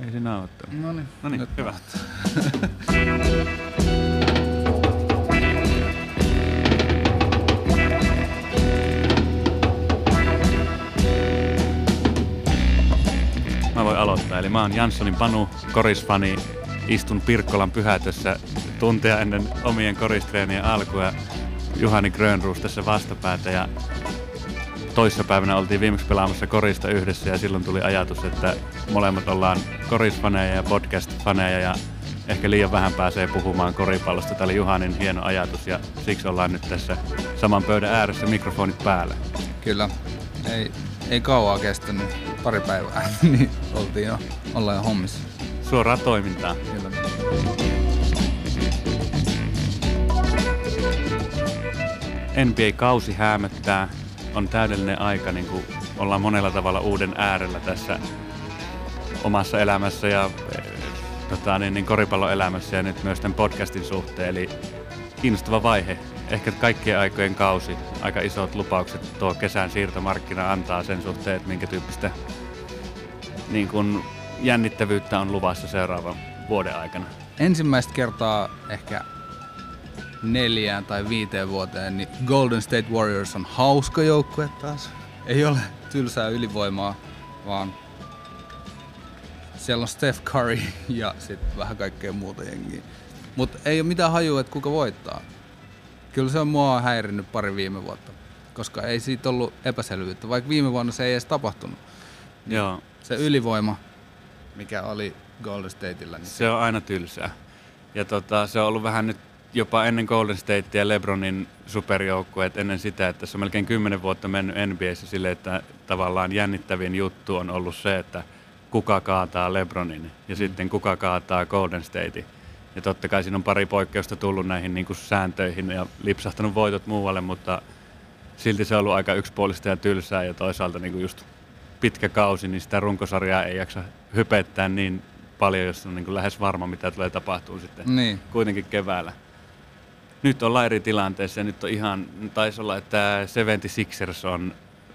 Ei se nauhoittanut. No niin. No niin, hyvä. Mä voin aloittaa. Eli mä oon Janssonin Panu, korisfani. Istun Pirkkolan pyhätössä tuntia ennen omien koristreenien alkua. Juhani Grönruus tässä vastapäätä ja toissapäivänä oltiin viimeksi pelaamassa korista yhdessä ja silloin tuli ajatus, että molemmat ollaan korisfaneja ja podcast-faneja ja ehkä liian vähän pääsee puhumaan koripallosta. Tämä oli Juhanin hieno ajatus ja siksi ollaan nyt tässä saman pöydän ääressä mikrofonit päällä. Kyllä. Ei, ei kauaa kestänyt. Pari päivää. niin oltiin jo, ollaan jo hommissa. Suoraa toimintaa. Kyllä. NBA-kausi häämöttää. On täydellinen aika, niin kuin ollaan monella tavalla uuden äärellä tässä omassa elämässä ja eh, tota, niin, niin koripalloelämässä ja nyt myös tämän podcastin suhteen. Eli kiinnostava vaihe. Ehkä kaikkien aikojen kausi. Aika isot lupaukset tuo kesän siirtomarkkina antaa sen suhteen, että minkä tyyppistä niin kuin jännittävyyttä on luvassa seuraavan vuoden aikana. Ensimmäistä kertaa ehkä neljään tai viiteen vuoteen, niin Golden State Warriors on hauska joukkue taas. Ei ole tylsää ylivoimaa, vaan siellä on Steph Curry ja sitten vähän kaikkea muuta jengiä. Mutta ei ole mitään hajua, että kuka voittaa. Kyllä se on mua häirinnyt pari viime vuotta, koska ei siitä ollut epäselvyyttä, vaikka viime vuonna se ei edes tapahtunut. Joo, Se ylivoima, mikä oli Golden Stateillä, niin Se on aina tylsää. Ja tota, se on ollut vähän nyt jopa ennen Golden State ja LeBronin superjoukkueet ennen sitä, että se on melkein kymmenen vuotta mennyt NBAssä sille, että tavallaan jännittävin juttu on ollut se, että kuka kaataa LeBronin ja sitten kuka kaataa Golden State. Ja totta kai siinä on pari poikkeusta tullut näihin niin kuin sääntöihin ja lipsahtanut voitot muualle, mutta silti se on ollut aika yksipuolista ja tylsää ja toisaalta niin kuin just pitkä kausi, niin sitä runkosarjaa ei jaksa hypettää niin paljon, jos on niin kuin lähes varma, mitä tulee tapahtuu sitten Niin. kuitenkin keväällä. Nyt ollaan eri tilanteessa ja nyt on ihan, taisi olla, että 76ers on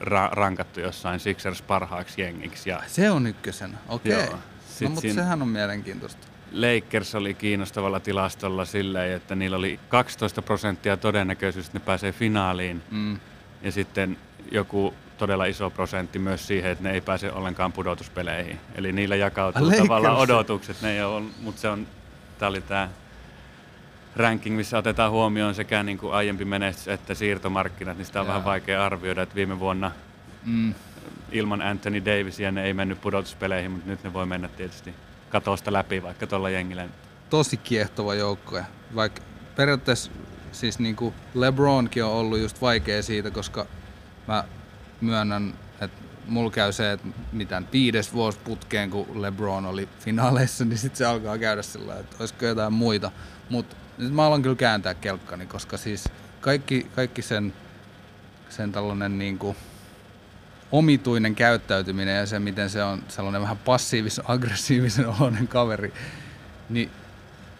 ra- rankattu jossain Sixers parhaaksi jengiksi ja Se on ykkösen, okei. Joo. Okay. No, mutta siinä- sehän on mielenkiintoista. Lakers oli kiinnostavalla tilastolla silleen, että niillä oli 12 prosenttia todennäköisyys, että ne pääsee finaaliin Mm. ja sitten joku todella iso prosentti myös siihen, että ne ei pääse ollenkaan pudotuspeleihin. Eli niillä jakautuu Lakers. tavallaan odotukset, ne ei ole, mutta se on, tämä oli tämä ranking, missä otetaan huomioon sekä niin kuin aiempi menestys että siirtomarkkinat, niin sitä on Jaa. vähän vaikea arvioida, että viime vuonna Mm. ilman Anthony Davisia ne ei mennyt pudotuspeleihin, mutta nyt ne voi mennä tietysti katosta läpi vaikka tuolla jengillä. Tosi kiehtova joukkue. Vaikka periaatteessa siis niinku LeBronkin on ollut just vaikea siitä, koska mä myönnän, että mulla käy se, että mitään viides vuosi putkeen, kun LeBron oli finaaleissa, niin sitten se alkaa käydä sillä että olisiko jotain muita. Mutta nyt mä alan kyllä kääntää kelkkani, koska siis kaikki, kaikki sen, sen tällainen niinku omituinen käyttäytyminen ja se, miten se on sellainen vähän passiivis-aggressiivisen oloinen kaveri, niin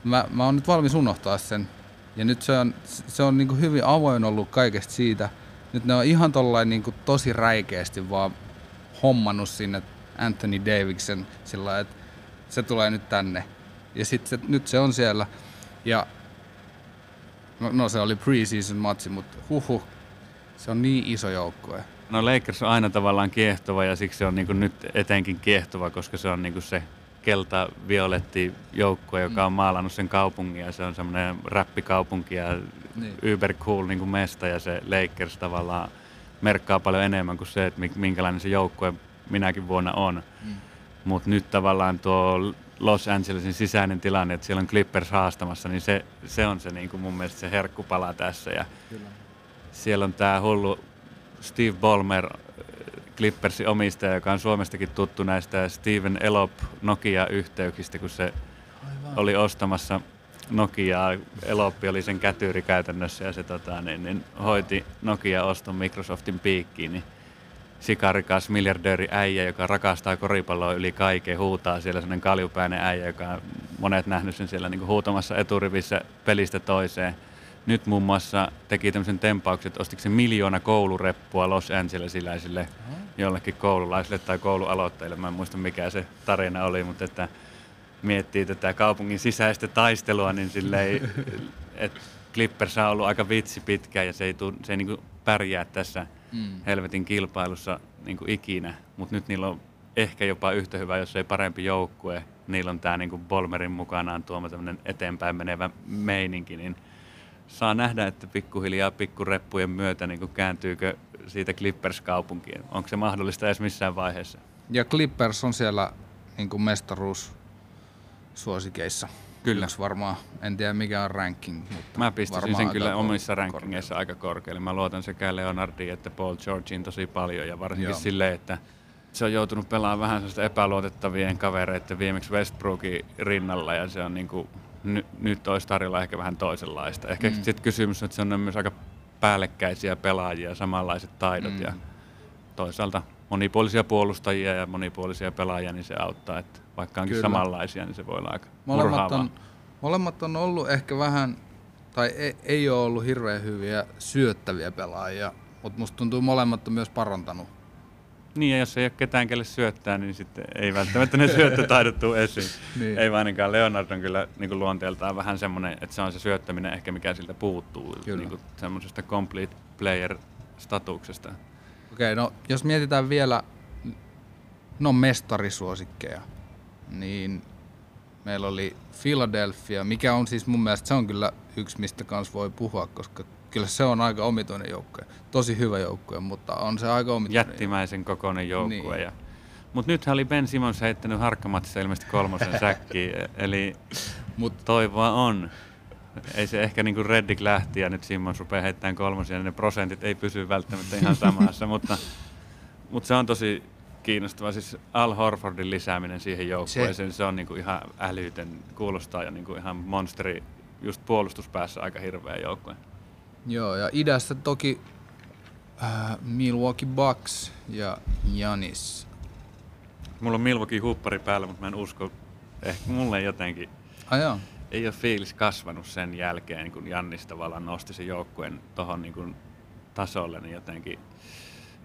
mä, mä oon nyt valmis unohtaa sen. Ja nyt se on, se on niin hyvin avoin ollut kaikesta siitä. Nyt ne on ihan tollain niin tosi räikeästi vaan hommannut sinne Anthony Davidson sillä että se tulee nyt tänne. Ja sitten se, nyt se on siellä. Ja no, no se oli preseason matsi, mutta huhu, se on niin iso joukkue. No Lakers on aina tavallaan kiehtova ja siksi se on niin nyt etenkin kiehtova, koska se on niin se kelta-violetti joukkue, joka on maalannut sen kaupungin ja se on semmoinen räppikaupunki ja Niin. uber cool niin mesta ja se Lakers tavallaan merkkaa paljon enemmän kuin se, että mi- minkälainen se joukkue minäkin vuonna on. Mm. Mutta nyt tavallaan tuo Los Angelesin sisäinen tilanne, että siellä on Clippers haastamassa, niin se, se on se niin kuin mun mielestä se herkkupala tässä. Ja Kyllä. siellä on tämä hullu Steve Ballmer, äh, Clippersin omistaja, joka on Suomestakin tuttu näistä Steven Elop Nokia-yhteyksistä, kun se Aivan. oli ostamassa Nokiaa. Eloppi oli sen kätyri käytännössä ja se tota, niin, niin, hoiti Nokia-oston Microsoftin piikkiin. Niin sikarikas miljardööri äijä, joka rakastaa koripalloa yli kaiken, huutaa siellä sellainen kaljupäinen äijä, joka on monet nähnyt sen siellä niin huutamassa eturivissä pelistä toiseen. Nyt muun muassa teki tämmöisen tempauksen, että ostiko se miljoona koulureppua Los Angelesiläisille jollekin koululaisille tai koulualoittajille. Mä en muista mikä se tarina oli, mutta että miettii tätä kaupungin sisäistä taistelua, niin silleen, että Clippers on ollut aika vitsi pitkään ja se ei, tuu, se ei niin pärjää tässä mm. helvetin kilpailussa niin ikinä, mutta nyt niillä on ehkä jopa yhtä hyvä, jos ei parempi joukkue. Niillä on tämä niin Bolmerin mukanaan tuoma eteenpäin menevä meininki, niin saa nähdä, että pikkuhiljaa pikkureppujen myötä niin kääntyykö siitä Clippers-kaupunkiin. Onko se mahdollista edes missään vaiheessa? Ja Clippers on siellä niin mestaruussuosikeissa. Kyllä. Yksi varmaan, en tiedä mikä on ranking, mutta Mä pistäisin sen kyllä omissa rankingeissa aika korkealle. Mä luotan sekä Leonardiin että Paul Georgiin tosi paljon ja varsinkin Joo. silleen, että se on joutunut pelaamaan vähän sellaista epäluotettavien kavereiden viimeksi Westbrookin rinnalla ja se on niin kuin, n- nyt olisi tarjolla ehkä vähän toisenlaista. Ehkä mm. sitten kysymys on, että se on myös aika päällekkäisiä pelaajia, samanlaiset taidot mm. ja toisaalta monipuolisia puolustajia ja monipuolisia pelaajia, niin se auttaa. Että vaikka onkin Kyllä. samanlaisia, niin se voi olla aika molemmat on, molemmat on ollut ehkä vähän, tai ei, ei ole ollut hirveän hyviä syöttäviä pelaajia, mutta musta tuntuu molemmat on myös parantanut. Niin, ja jos ei ole ketään, kelle syöttää, niin sitten ei välttämättä ne syöttötaidot tule esiin. niin. Ei ainakaan Leonard on kyllä niin kuin luonteeltaan vähän semmoinen, että se on se syöttäminen ehkä mikä siltä puuttuu, niin kuin semmoisesta complete player-statuksesta. Okei, no jos mietitään vielä no mestarisuosikkeja, niin meillä oli Philadelphia, mikä on siis mun mielestä se on kyllä yksi, mistä kanssa voi puhua, koska kyllä se on aika omituinen joukkue. Tosi hyvä joukkue, mutta on se aika omituinen. Jättimäisen kokoinen joukkue. Niin. Ja, mutta nythän oli Ben Simmons heittänyt harkkamatissa ilmeisesti kolmosen säkkiin, eli Mut, toivoa on. Ei se ehkä niin kuin Reddick lähti ja nyt Simmons rupeaa heittämään kolmosia, niin ne prosentit ei pysy välttämättä ihan samassa, mutta, mutta se on tosi kiinnostava. Siis Al Horfordin lisääminen siihen joukkueeseen, se, se on niinku ihan älytön. Kuulostaa jo niinku ihan monsteri, just puolustuspäässä aika hirveä joukkue. Joo, ja idässä toki äh, Milwaukee Bucks ja Janis. Mulla on Milwaukee huppari päällä, mutta mä en usko. Ehkä mulle jotenkin... Ah, joo. Ei ole fiilis kasvanut sen jälkeen, kun Jannis tavallaan nosti sen joukkueen tohon niin tasolle, niin jotenkin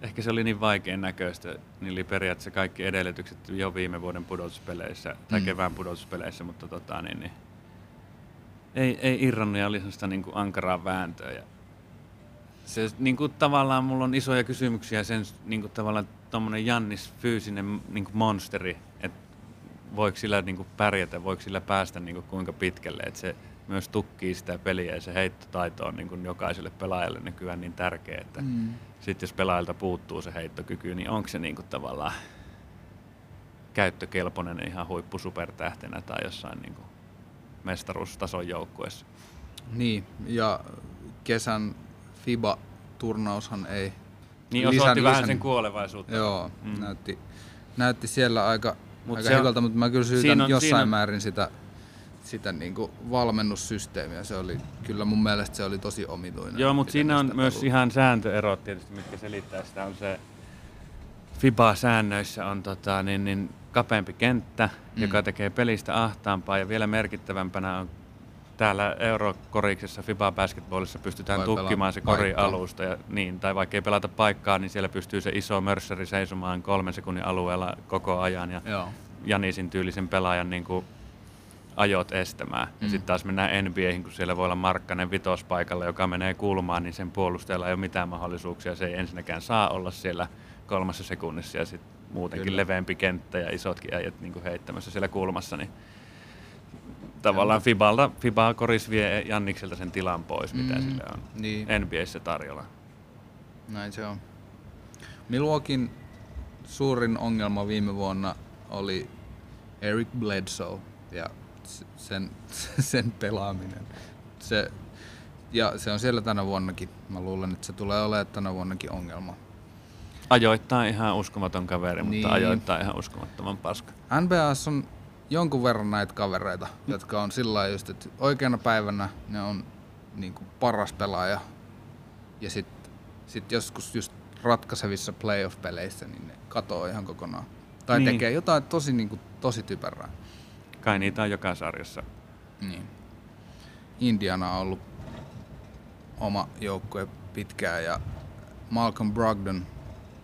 ehkä se oli niin vaikean näköistä, niin oli periaatteessa kaikki edellytykset jo viime vuoden pudotuspeleissä tai mm. kevään pudotuspeleissä, mutta tota, niin, niin, ei, ei irronnut ja oli sellaista niin kuin ankaraa vääntöä. Ja se, niin kuin, tavallaan mulla on isoja kysymyksiä sen niin kuin, tavallaan tuommoinen Jannis fyysinen niin kuin monsteri, voiko sillä niin kuin, pärjätä, voiko sillä päästä niin kuin, kuinka pitkälle, että se myös tukkii sitä peliä ja se heittotaito on niin kuin, jokaiselle pelaajalle nykyään niin tärkeä, että mm sitten jos pelaajilta puuttuu se heittokyky, niin onko se niinku tavallaan käyttökelpoinen ihan huippusupertähtenä tai jossain niinku mestaruustason joukkueessa? Niin, ja kesän FIBA-turnaushan ei niin osoitti lisän, vähän sen kuolevaisuutta. Joo, mm. näytti, näytti siellä aika, Mut aika hyvältä, mutta mä kyllä syytän on, jossain siinä... määrin sitä sitä niin kuin valmennussysteemiä. Se oli, kyllä mun mielestä se oli tosi omituinen. Joo, mutta siinä on myös ollut. ihan sääntöerot tietysti, mitkä selittää sitä. On se FIBA-säännöissä on tota, niin, niin kapeampi kenttä, mm. joka tekee pelistä ahtaampaa ja vielä merkittävämpänä on täällä Eurokoriksessa FIBA Basketballissa pystytään Vai tukkimaan se kori alusta. Ja, niin, tai vaikka ei pelata paikkaa, niin siellä pystyy se iso mörsseri seisomaan kolmen sekunnin alueella koko ajan. Ja Joo. Janisin tyylisen pelaajan niin kuin ajot estämään. Mm. Ja sitten taas mennään NBAihin, kun siellä voi olla Markkanen vitospaikalla, joka menee kulmaan, niin sen puolustajalla ei ole mitään mahdollisuuksia. Se ei ensinnäkään saa olla siellä kolmassa sekunnissa ja sitten muutenkin Kyllä. leveämpi kenttä ja isotkin äijät niin heittämässä siellä kulmassa. Niin tavallaan Fibalta, Fibaa koris vie Jannikselta sen tilan pois, mitä mm, sille on niin. NBAissä tarjolla. Näin se on. Milwaukeein suurin ongelma viime vuonna oli Eric Bledsoe ja sen, sen pelaaminen. Se, ja se on siellä tänä vuonnakin. Mä luulen, että se tulee olemaan tänä vuonnakin ongelma. Ajoittaa ihan uskomaton kaveri, niin. mutta ajoittaa ihan uskomattoman paska. NBAs on jonkun verran näitä kavereita, jotka on sillä just, että oikeana päivänä ne on niin kuin paras pelaaja. Ja sitten sit joskus just ratkaisevissa playoff-peleissä, niin ne katoo ihan kokonaan. Tai niin. tekee jotain tosi, niin kuin, tosi typerää. Kai niitä on joka sarjassa. Niin. Indiana on ollut oma joukkue pitkään ja Malcolm Brogdon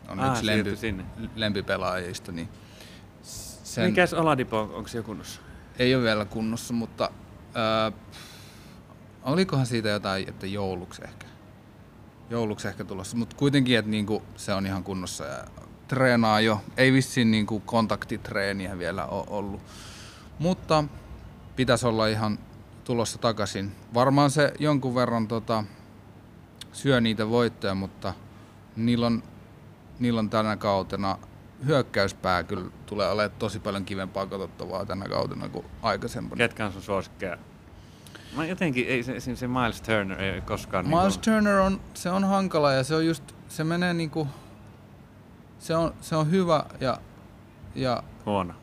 on Aa, yksi lempi, sinne. lempipelaajista, niin sen Mikäs Oladipo, onko se jo kunnossa? ei ole vielä kunnossa, mutta ää, olikohan siitä jotain, että jouluksi ehkä. Jouluksi ehkä tulossa, mutta kuitenkin, että niinku se on ihan kunnossa ja treenaa jo. Ei vissiin niinku kontaktitreeniä vielä ole ollut, mutta pitäisi olla ihan tulossa takaisin. Varmaan se jonkun verran tota, syö niitä voittoja, mutta niillä on, niillä on tänä kautena hyökkäyspää kyllä tulee olemaan tosi paljon kivempaa katsottavaa tänä kautena kuin aikaisempana. Ketkä on sun suosikkeja? Mä jotenkin, ei se, se, Miles Turner ei koskaan... Miles niinku, Turner on, se on hankala ja se on just, se menee niinku, se on, se on hyvä ja, ja huono.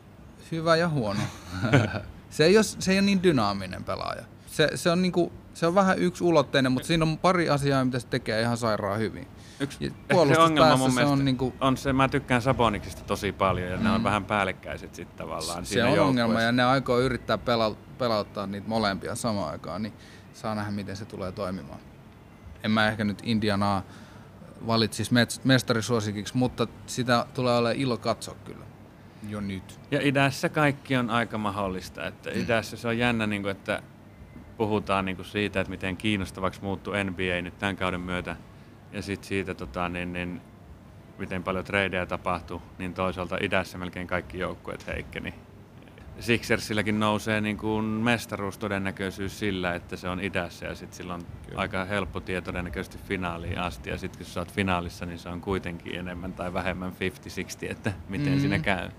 hyvä ja huono. se, ei ole, se ei ole niin dynaaminen pelaaja. Se, se, on niinku, se on vähän yksi ulotteinen, mutta siinä on pari asiaa, mitä se tekee ihan sairaan hyvin. Yksi se ongelma mun se mielestä on niinku- on se, mä tykkään Saboniksista tosi paljon ja ne on Mm. vähän päällekkäiset sitten tavallaan Se siinä on ongelma ja ne aikoo yrittää pela, pelauttaa niitä molempia samaan aikaan, niin saa nähdä miten se tulee toimimaan. En mä ehkä nyt Indianaa valitsisi mets- mestarisuosikiksi, mutta sitä tulee olemaan ilo katsoa kyllä jo nyt. Ja idässä kaikki on aika mahdollista. Että Mm. idässä se on jännä, niin kuin, että puhutaan niin kuin siitä, että miten kiinnostavaksi muuttuu NBA nyt tämän kauden myötä. Ja sitten siitä, tota, niin, niin, miten paljon tradeja tapahtui, niin toisaalta idässä melkein kaikki joukkueet heikkeni. Sixersilläkin nousee niin kuin mestaruus todennäköisyys sillä, että se on idässä ja sitten sillä on Kyllä. aika helppo tie todennäköisesti finaaliin asti. Ja sitten kun sä oot finaalissa, niin se on kuitenkin enemmän tai vähemmän 50-60, että miten Mm. siinä käy.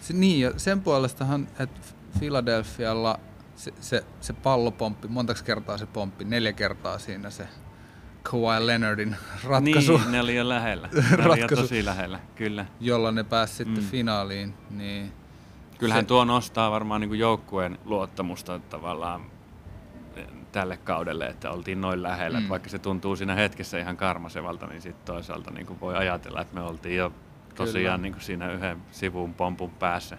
Se, niin, ja sen puolestahan, että Philadelphialla se, se, se pallopomppi, montaks kertaa se pomppi, neljä kertaa siinä se Kawhi Leonardin ratkaisu, Niin, ne oli jo lähellä. Ne oli jo Ratkaisu. tosi lähellä, kyllä. jolla ne pääsi sitten Mm. finaaliin. Niin Kyllähän Se- tuo nostaa varmaan niin joukkueen luottamusta tavallaan tälle kaudelle, että oltiin noin lähellä. Mm. Vaikka se tuntuu siinä hetkessä ihan karmasevalta, niin sitten toisaalta niin kuin voi ajatella, että me oltiin jo tosiaan niin kuin siinä yhden sivun pompun päässä.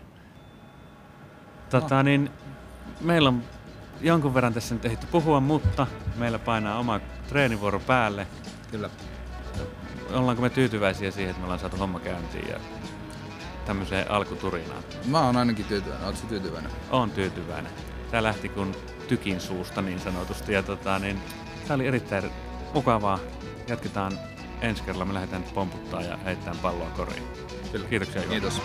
Tota, niin, meillä on jonkun verran tässä nyt ehditty puhua, mutta meillä painaa oma treenivuoro päälle. kyllä. Ollaanko me tyytyväisiä siihen, että me ollaan saatu homma käyntiin ja tämmöiseen alkuturinaan? Mä oon ainakin tyytyväinen. Ootko tyytyväinen? Oon tyytyväinen. Tää lähti kun tykin suusta niin sanotusti. Ja tota, niin, tää oli erittäin mukavaa. Jatketaan ensi kerralla. Me lähdetään pomputtaa ja heittämään palloa koriin. Kyllä. Kiitoksia Juha. Kiitos.